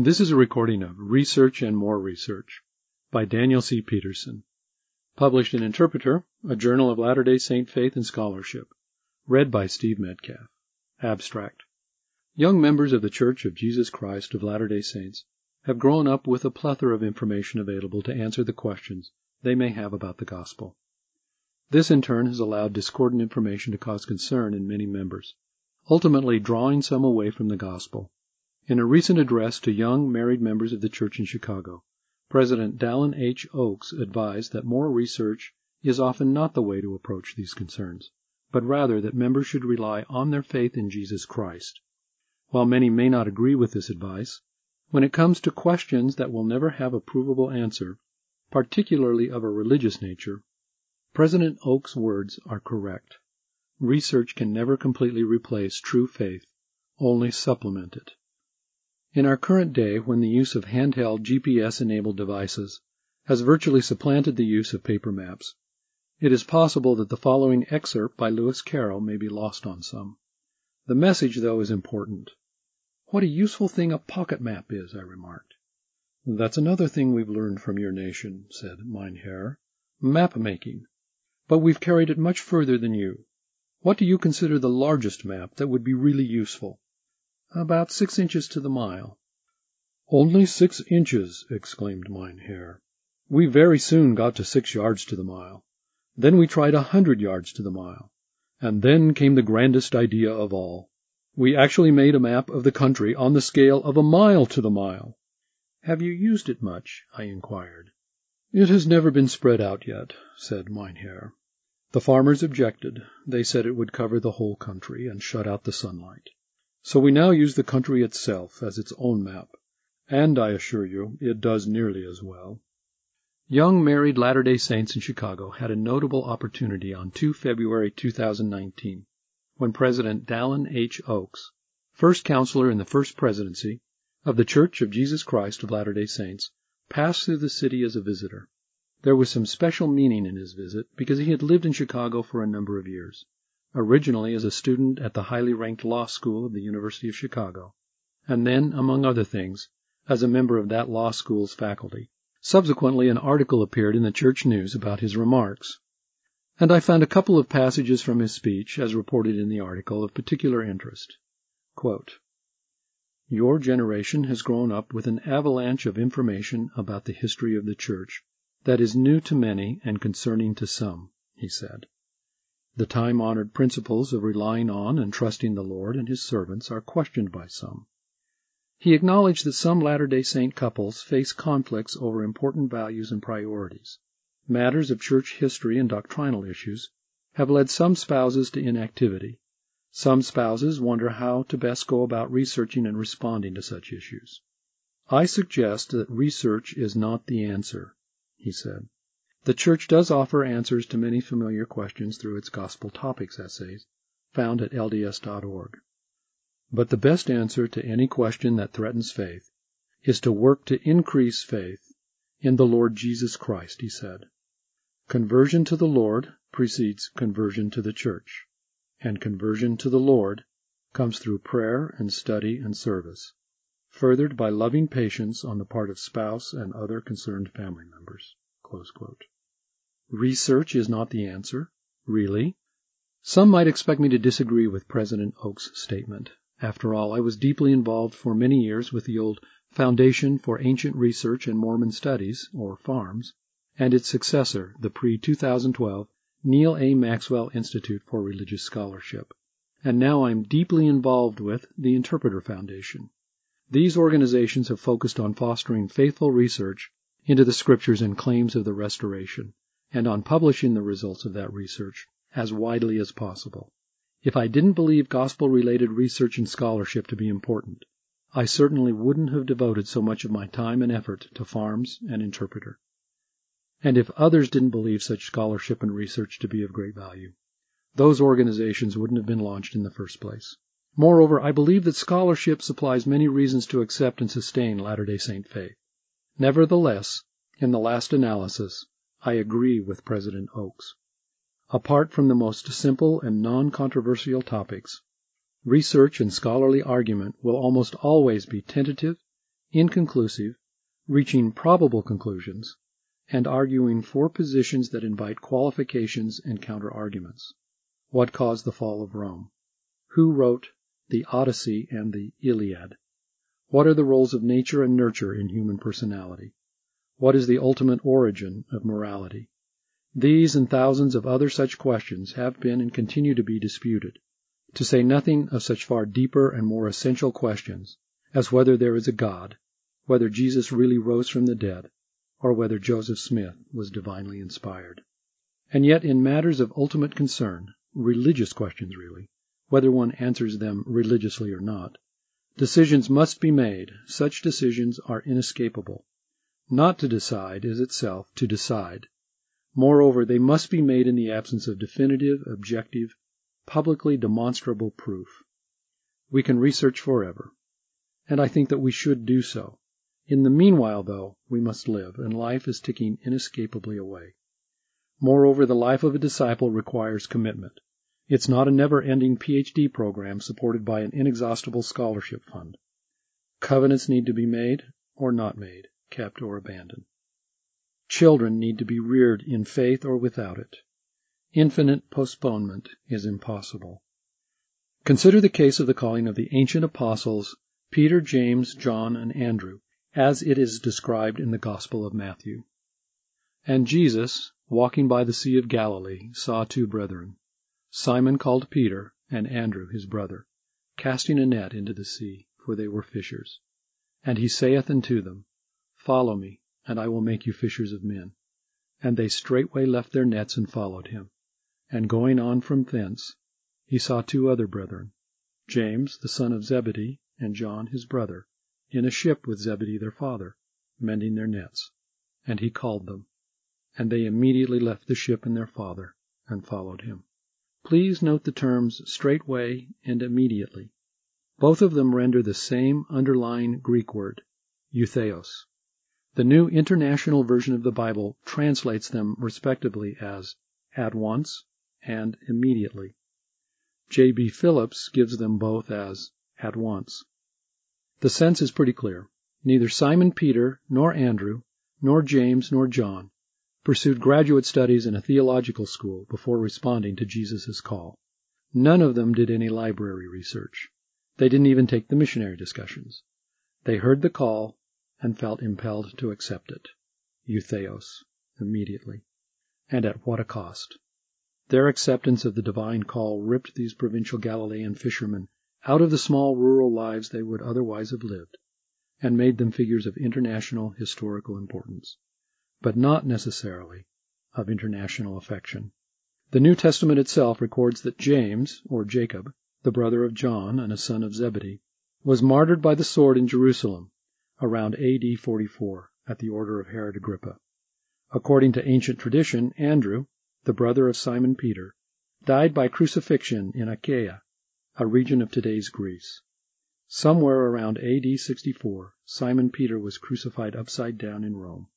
This is a recording of Research and More Research by Daniel C. Peterson, published in Interpreter, a journal of Latter day Saint faith and scholarship. Read by Steve Metcalf. Abstract. Young members of the Church of Jesus Christ of Latter day Saints have grown up with a plethora of information available to answer the questions they may have about the gospel. This in turn has allowed discordant information to cause concern in many members, ultimately drawing some away from the gospel. In a recent address to young married members of the church in Chicago, President Dallin H. Oaks advised that more research is often not the way to approach these concerns, but rather that members should rely on their faith in Jesus Christ. While many may not agree with this advice, when it comes to questions that will never have a provable answer, particularly of a religious nature, President Oaks' words are correct. Research can never completely replace true faith, only supplement it. In our current day, when the use of handheld GPS-enabled devices has virtually supplanted the use of paper maps, it is possible that the following excerpt by Lewis Carroll may be lost on some. The message, though, is important. What a useful thing a pocket map is, I remarked. That's another thing we've learned from your nation, said Herr. Map making. But we've carried it much further than you. What do you consider the largest map that would be really useful? About six inches to the mile. Only six inches, exclaimed Herr. We very soon got to six yards to the mile. Then we tried a hundred yards to the mile. And then came the grandest idea of all. We actually made a map of the country on the scale of a mile to the mile. Have you used it much? I inquired. It has never been spread out yet, said Herr. The farmers objected. They said it would cover the whole country and shut out the sunlight. So we now use the country itself as its own map, and I assure you it does nearly as well. Young married Latter day Saints in Chicago had a notable opportunity on 2 February 2019 when President Dallin H. Oaks, first counselor in the first presidency of the Church of Jesus Christ of Latter day Saints, passed through the city as a visitor. There was some special meaning in his visit because he had lived in Chicago for a number of years originally as a student at the highly ranked law school of the University of Chicago, and then, among other things, as a member of that law school's faculty. Subsequently an article appeared in the Church News about his remarks, and I found a couple of passages from his speech, as reported in the article, of particular interest. Quote, Your generation has grown up with an avalanche of information about the history of the Church that is new to many and concerning to some, he said. The time honored principles of relying on and trusting the Lord and His servants are questioned by some. He acknowledged that some Latter day Saint couples face conflicts over important values and priorities. Matters of church history and doctrinal issues have led some spouses to inactivity. Some spouses wonder how to best go about researching and responding to such issues. I suggest that research is not the answer, he said. The Church does offer answers to many familiar questions through its Gospel Topics essays, found at lds.org. But the best answer to any question that threatens faith is to work to increase faith in the Lord Jesus Christ, he said. Conversion to the Lord precedes conversion to the Church, and conversion to the Lord comes through prayer and study and service, furthered by loving patience on the part of spouse and other concerned family members. Research is not the answer. Really? Some might expect me to disagree with President Oaks' statement. After all, I was deeply involved for many years with the old Foundation for Ancient Research and Mormon Studies, or FARMS, and its successor, the pre-2012 Neal A. Maxwell Institute for Religious Scholarship. And now I'm deeply involved with the Interpreter Foundation. These organizations have focused on fostering faithful research into the Scriptures and claims of the Restoration and on publishing the results of that research as widely as possible. If I didn't believe gospel related research and scholarship to be important, I certainly wouldn't have devoted so much of my time and effort to farms and interpreter. And if others didn't believe such scholarship and research to be of great value, those organizations wouldn't have been launched in the first place. Moreover, I believe that scholarship supplies many reasons to accept and sustain Latter day Saint faith. Nevertheless, in the last analysis, I agree with President Oaks. Apart from the most simple and non-controversial topics, research and scholarly argument will almost always be tentative, inconclusive, reaching probable conclusions, and arguing for positions that invite qualifications and counter-arguments. What caused the fall of Rome? Who wrote the Odyssey and the Iliad? What are the roles of nature and nurture in human personality? What is the ultimate origin of morality? These and thousands of other such questions have been and continue to be disputed, to say nothing of such far deeper and more essential questions as whether there is a God, whether Jesus really rose from the dead, or whether Joseph Smith was divinely inspired. And yet in matters of ultimate concern, religious questions really, whether one answers them religiously or not, decisions must be made. Such decisions are inescapable. Not to decide is itself to decide. Moreover, they must be made in the absence of definitive, objective, publicly demonstrable proof. We can research forever, and I think that we should do so. In the meanwhile, though, we must live, and life is ticking inescapably away. Moreover, the life of a disciple requires commitment. It's not a never-ending PhD program supported by an inexhaustible scholarship fund. Covenants need to be made or not made, kept or abandoned. Children need to be reared in faith or without it. Infinite postponement is impossible. Consider the case of the calling of the ancient apostles Peter, James, John, and Andrew, as it is described in the Gospel of Matthew. And Jesus, walking by the Sea of Galilee, saw two brethren, Simon called Peter, and Andrew his brother, casting a net into the sea, for they were fishers. And he saith unto them, Follow me, and I will make you fishers of men. And they straightway left their nets and followed him. And going on from thence, he saw two other brethren, James the son of Zebedee, and John his brother, in a ship with Zebedee their father, mending their nets. And he called them. And they immediately left the ship and their father, and followed him. Please note the terms straightway and immediately. Both of them render the same underlying Greek word, eutheos. The New International Version of the Bible translates them respectively as at once and immediately. J. B. Phillips gives them both as at once. The sense is pretty clear. Neither Simon Peter, nor Andrew, nor James, nor John pursued graduate studies in a theological school before responding to Jesus' call. None of them did any library research. They didn't even take the missionary discussions. They heard the call and felt impelled to accept it. Eutheos, immediately. And at what a cost! Their acceptance of the divine call ripped these provincial Galilean fishermen out of the small rural lives they would otherwise have lived, and made them figures of international historical importance, but not necessarily of international affection. The New Testament itself records that James, or Jacob, the brother of John and a son of Zebedee, was martyred by the sword in Jerusalem around A.D. 44 at the order of Herod Agrippa. According to ancient tradition, Andrew, the brother of Simon Peter, died by crucifixion in Achaia, a region of today's Greece. Somewhere around A.D. 64, Simon Peter was crucified upside down in Rome.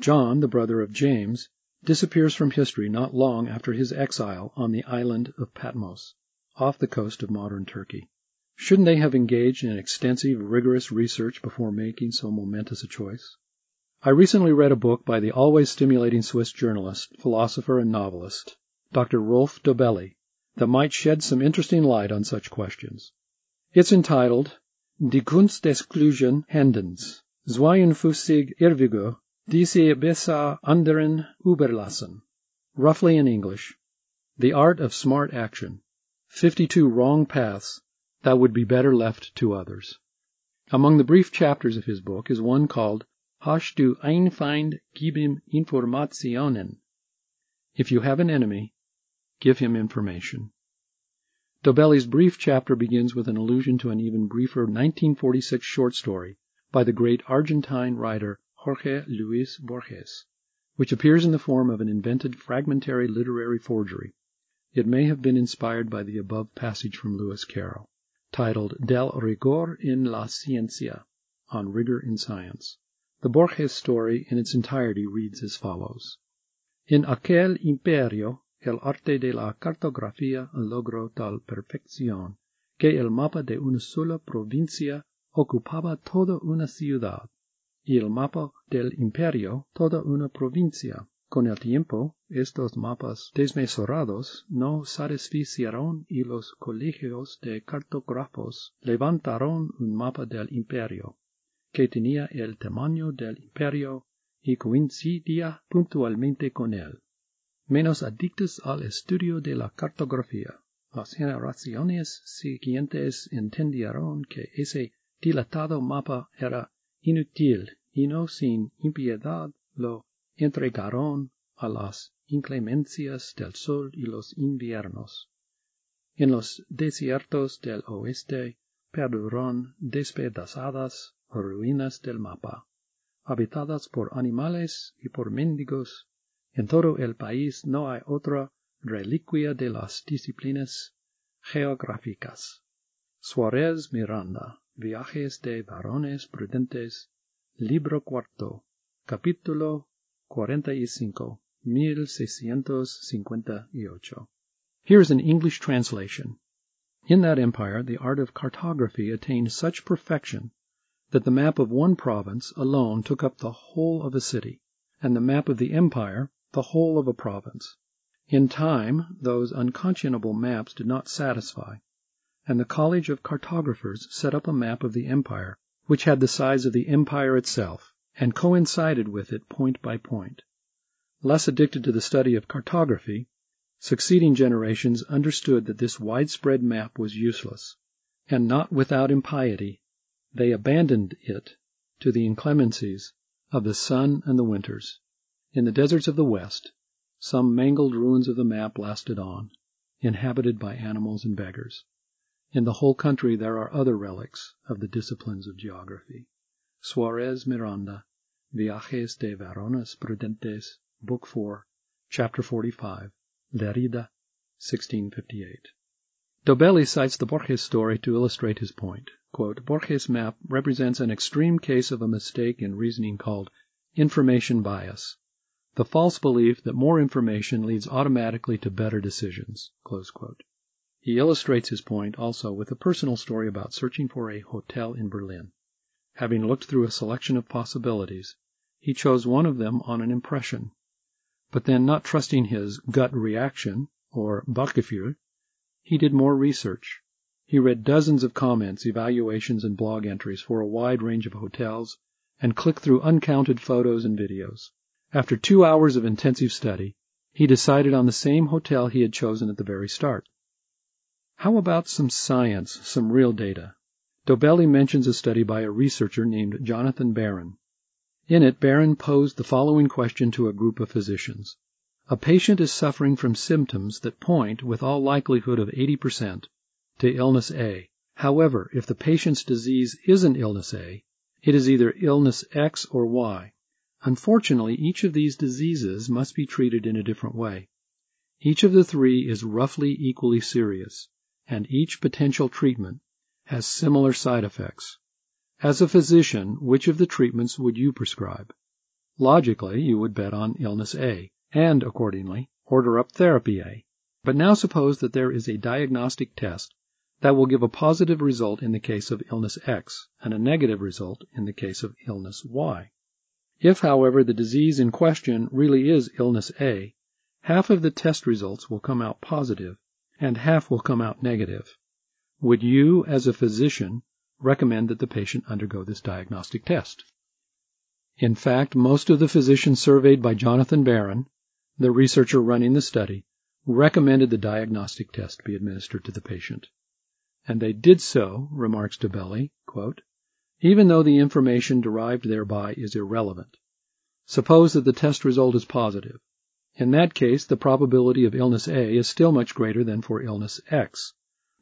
John, the brother of James, disappears from history not long after his exile on the island of Patmos, off the coast of modern Turkey. Shouldn't they have engaged in extensive, rigorous research before making so momentous a choice? I recently read a book by the always stimulating Swiss journalist, philosopher, and novelist, Dr. Rolf Dobelli, that might shed some interesting light on such questions. It's entitled Die Kunst des klugen Handelns, zweiundfünfzig Irrwege, die sie besser anderen überlassen. Roughly in English, The Art of Smart Action, 52 Wrong Paths that would be better left to others. Among the brief chapters of his book is one called Hast du ein Feind, gib ihm Informationen. If you have an enemy, give him information. Dobelli's brief chapter begins with an allusion to an even briefer 1946 short story by the great Argentine writer Jorge Luis Borges, which appears in the form of an invented fragmentary literary forgery. It may have been inspired by the above passage from Lewis Carroll titled Del rigor en la ciencia, on rigor in science. The Borges story in its entirety reads as follows. En aquel imperio el arte de la cartografía logró tal perfección que el mapa de una sola provincia ocupaba toda una ciudad y el mapa del imperio toda una provincia. Con el tiempo, estos mapas desmesurados no satisficieron y los colegios de cartógrafos levantaron un mapa del imperio, que tenía el tamaño del imperio y coincidía puntualmente con él. Menos adictos al estudio de la cartografía, las generaciones siguientes entendieron que ese dilatado mapa era inútil y no sin impiedad lo entregaron a las inclemencias del sol y los inviernos. En los desiertos del oeste perduran despedazadas ruinas del mapa, habitadas por animales y por mendigos. En todo el país no hay otra reliquia de las disciplinas geográficas. Suárez Miranda, Viajes de varones prudentes, libro cuarto, capítulo 45, 1658. Here is an English translation. In that empire the art of cartography attained such perfection that the map of one province alone took up the whole of a city, and the map of the empire the whole of a province. In time those unconscionable maps did not satisfy, and the College of Cartographers set up a map of the empire which had the size of the empire itself, and coincided with it point by point. Less addicted to the study of cartography, succeeding generations understood that this widespread map was useless, and not without impiety they abandoned it to the inclemencies of the sun and the winters. In the deserts of the West, some mangled ruins of the map lasted on, inhabited by animals and beggars. In the whole country there are other relics of the disciplines of geography. Suarez Miranda, Viajes de Varones Prudentes, Book 4, Chapter 45, Lerida, 1658. Dobelli cites the Borges story to illustrate his point. Borges' map represents an extreme case of a mistake in reasoning called information bias, the false belief that more information leads automatically to better decisions. He illustrates his point also with a personal story about searching for a hotel in Berlin. Having looked through a selection of possibilities, he chose one of them on an impression. But then, not trusting his gut reaction, or Bauchgefühl, he did more research. He read dozens of comments, evaluations, and blog entries for a wide range of hotels, and clicked through uncounted photos and videos. After two hours of intensive study, he decided on the same hotel he had chosen at the very start. How about some science, some real data? Dobelli mentions a study by a researcher named Jonathan Baron. In it, Baron posed the following question to a group of physicians. A patient is suffering from symptoms that point, with all likelihood of 80%, to illness A. However, if the patient's disease isn't illness A, it is either illness X or Y. Unfortunately, each of these diseases must be treated in a different way. Each of the three is roughly equally serious, and each potential treatment has similar side effects. As a physician, which of the treatments would you prescribe? Logically, you would bet on illness A, and accordingly, order up therapy A. But now suppose that there is a diagnostic test that will give a positive result in the case of illness X and a negative result in the case of illness Y. If, however, the disease in question really is illness A, half of the test results will come out positive and half will come out negative. Would you, as a physician, recommend that the patient undergo this diagnostic test? In fact, most of the physicians surveyed by Jonathan Baron, the researcher running the study, recommended the diagnostic test be administered to the patient and they did so, remarks Dobelli, quote, even though the information derived thereby is irrelevant. Suppose that the test result is positive. In that case, the probability of illness A is still much greater than for illness X.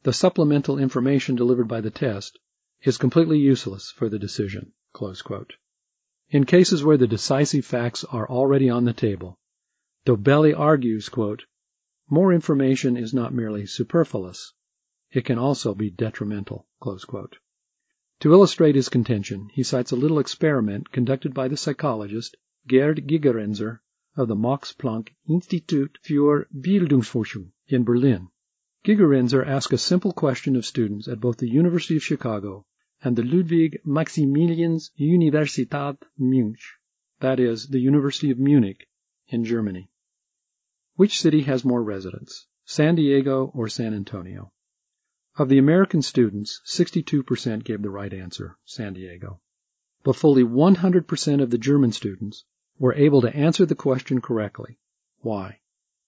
The supplemental information delivered by the test is completely useless for the decision. In cases where the decisive facts are already on the table, Dobelli argues, more information is not merely superfluous, it can also be detrimental. To illustrate his contention, he cites a little experiment conducted by the psychologist Gerd Gigerenzer of the Max Planck Institut für Bildungsforschung in Berlin. Gigerenzer asked a simple question of students at both the University of Chicago and the Ludwig Maximilians Universität Munich, that is, the University of Munich in Germany. Which city has more residents, San Diego or San Antonio? Of the American students, 62% gave the right answer, San Diego. But fully 100% of the German students were able to answer the question correctly. Why?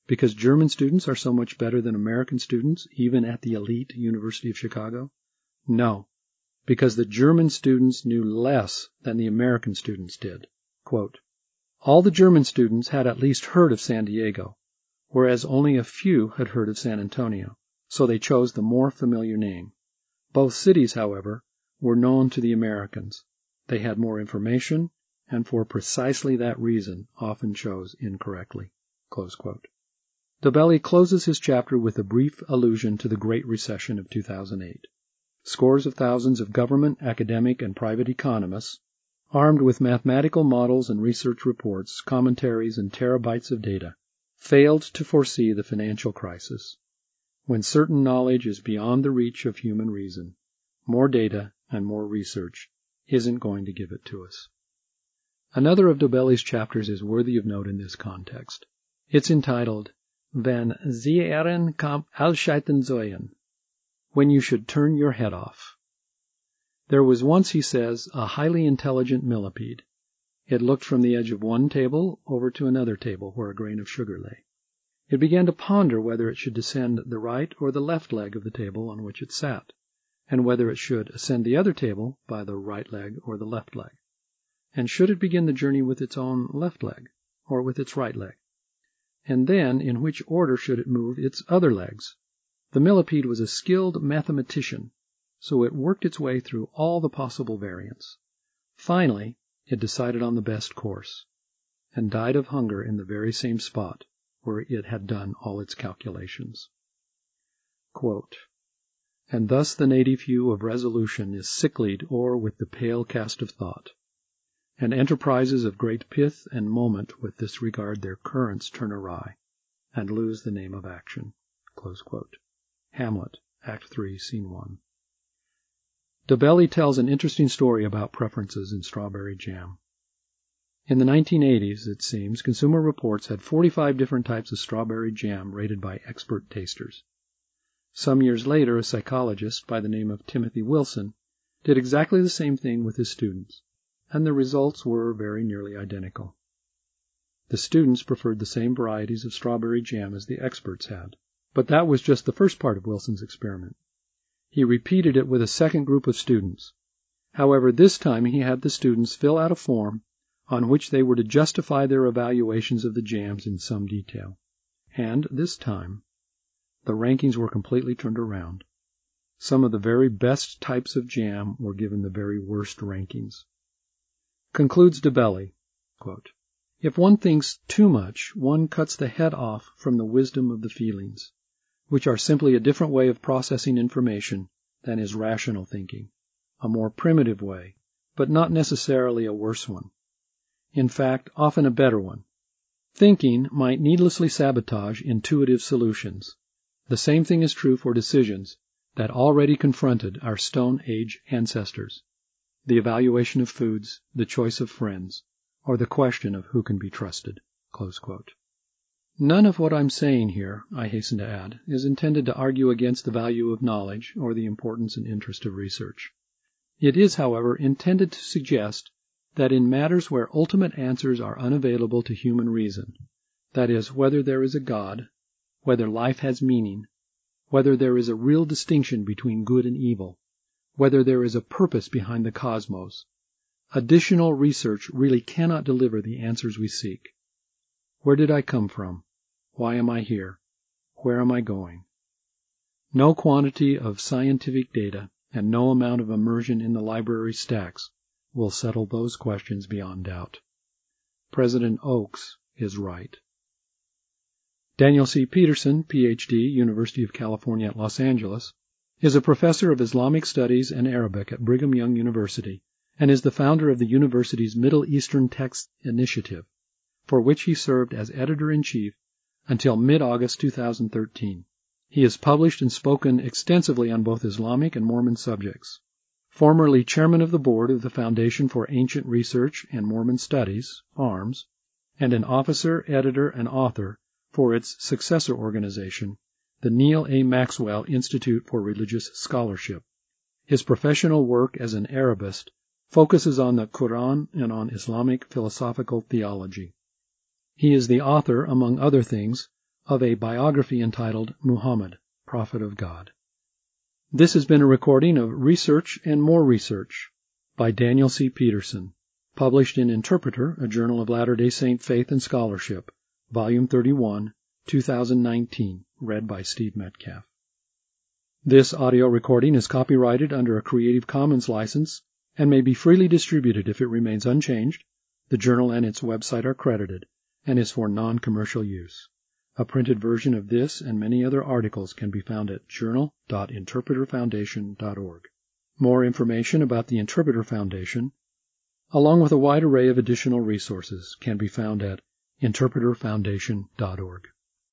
Because German students are so much better than American students, even at the elite University of Chicago? No, because the German students knew less than the American students did. Quote, All the German students had at least heard of San Diego, whereas only a few had heard of San Antonio, so they chose the more familiar name. Both cities, however, were known to the Americans. They had more information, and for precisely that reason often chose incorrectly. Dobelli closes his chapter with a brief allusion to the Great Recession of 2008. Scores of thousands of government, academic, and private economists, armed with mathematical models and research reports, commentaries, and terabytes of data, failed to foresee the financial crisis. When certain knowledge is beyond the reach of human reason, more data and more research isn't going to give it to us. Another of Dobelli's chapters is worthy of note in this context. It's entitled Wenn Sie Ihren Kopf ausschalten sollen, When You Should Turn Your Head Off. There was once, he says, a highly intelligent millipede. It looked from the edge of one table over to another table where a grain of sugar lay. It began to ponder whether it should descend the right or the left leg of the table on which it sat, and whether it should ascend the other table by the right leg or the left leg. And should it begin the journey with its own left leg, or with its right leg? And then in which order should it move its other legs? The millipede was a skilled mathematician, so it worked its way through all the possible variants. Finally, it decided on the best course, and died of hunger in the very same spot where it had done all its calculations. Quote, and thus the native hue of resolution is sicklied o'er with the pale cast of thought and enterprises of great pith and moment with this regard their currents turn awry, and lose the name of action. Hamlet, Act 3, Scene 1. Dobelli tells an interesting story about preferences in strawberry jam. In the 1980s, it seems, Consumer Reports had 45 different types of strawberry jam rated by expert tasters. Some years later, a psychologist by the name of Timothy Wilson did exactly the same thing with his students and the results were very nearly identical. The students preferred the same varieties of strawberry jam as the experts had. But that was just the first part of Wilson's experiment. He repeated it with a second group of students. However, this time he had the students fill out a form on which they were to justify their evaluations of the jams in some detail. And this time, the rankings were completely turned around. Some of the very best types of jam were given the very worst rankings. Concludes Dobelli, If one thinks too much, one cuts the head off from the wisdom of the feelings, which are simply a different way of processing information than is rational thinking, a more primitive way, but not necessarily a worse one. In fact, often a better one. Thinking might needlessly sabotage intuitive solutions. The same thing is true for decisions that already confronted our Stone Age ancestors the evaluation of foods, the choice of friends, or the question of who can be trusted. None of what I'm saying here, I hasten to add, is intended to argue against the value of knowledge or the importance and interest of research. It is, however, intended to suggest that in matters where ultimate answers are unavailable to human reason, that is, whether there is a God, whether life has meaning, whether there is a real distinction between good and evil, whether there is a purpose behind the cosmos. Additional research really cannot deliver the answers we seek. Where did I come from? Why am I here? Where am I going? No quantity of scientific data and no amount of immersion in the library stacks will settle those questions beyond doubt. President Oaks is right. Daniel C. Peterson, PhD, University of California at Los Angeles, is a professor of Islamic Studies and Arabic at Brigham Young University and is the founder of the university's Middle Eastern Texts Initiative, for which he served as editor-in-chief until mid-August 2013. He has published and spoken extensively on both Islamic and Mormon subjects. formerly chairman of the board of the Foundation for Ancient Research and Mormon Studies, FARMS, and an officer, editor, and author for its successor organization, the Neal A. Maxwell Institute for Religious Scholarship. His professional work as an Arabist focuses on the Quran and on Islamic philosophical theology. He is the author, among other things, of a biography entitled Muhammad, Prophet of God. This has been a recording of Research and More Research by Daniel C. Peterson, published in Interpreter, a journal of Latter-day Saint faith and scholarship, volume 31, 2019, read by Steve Metcalf. This audio recording is copyrighted under a Creative Commons license and may be freely distributed if it remains unchanged. The journal and its website are credited and is for non-commercial use. A printed version of this and many other articles can be found at journal.interpreterfoundation.org. More information about the Interpreter Foundation, along with a wide array of additional resources, can be found at interpreterfoundation.org.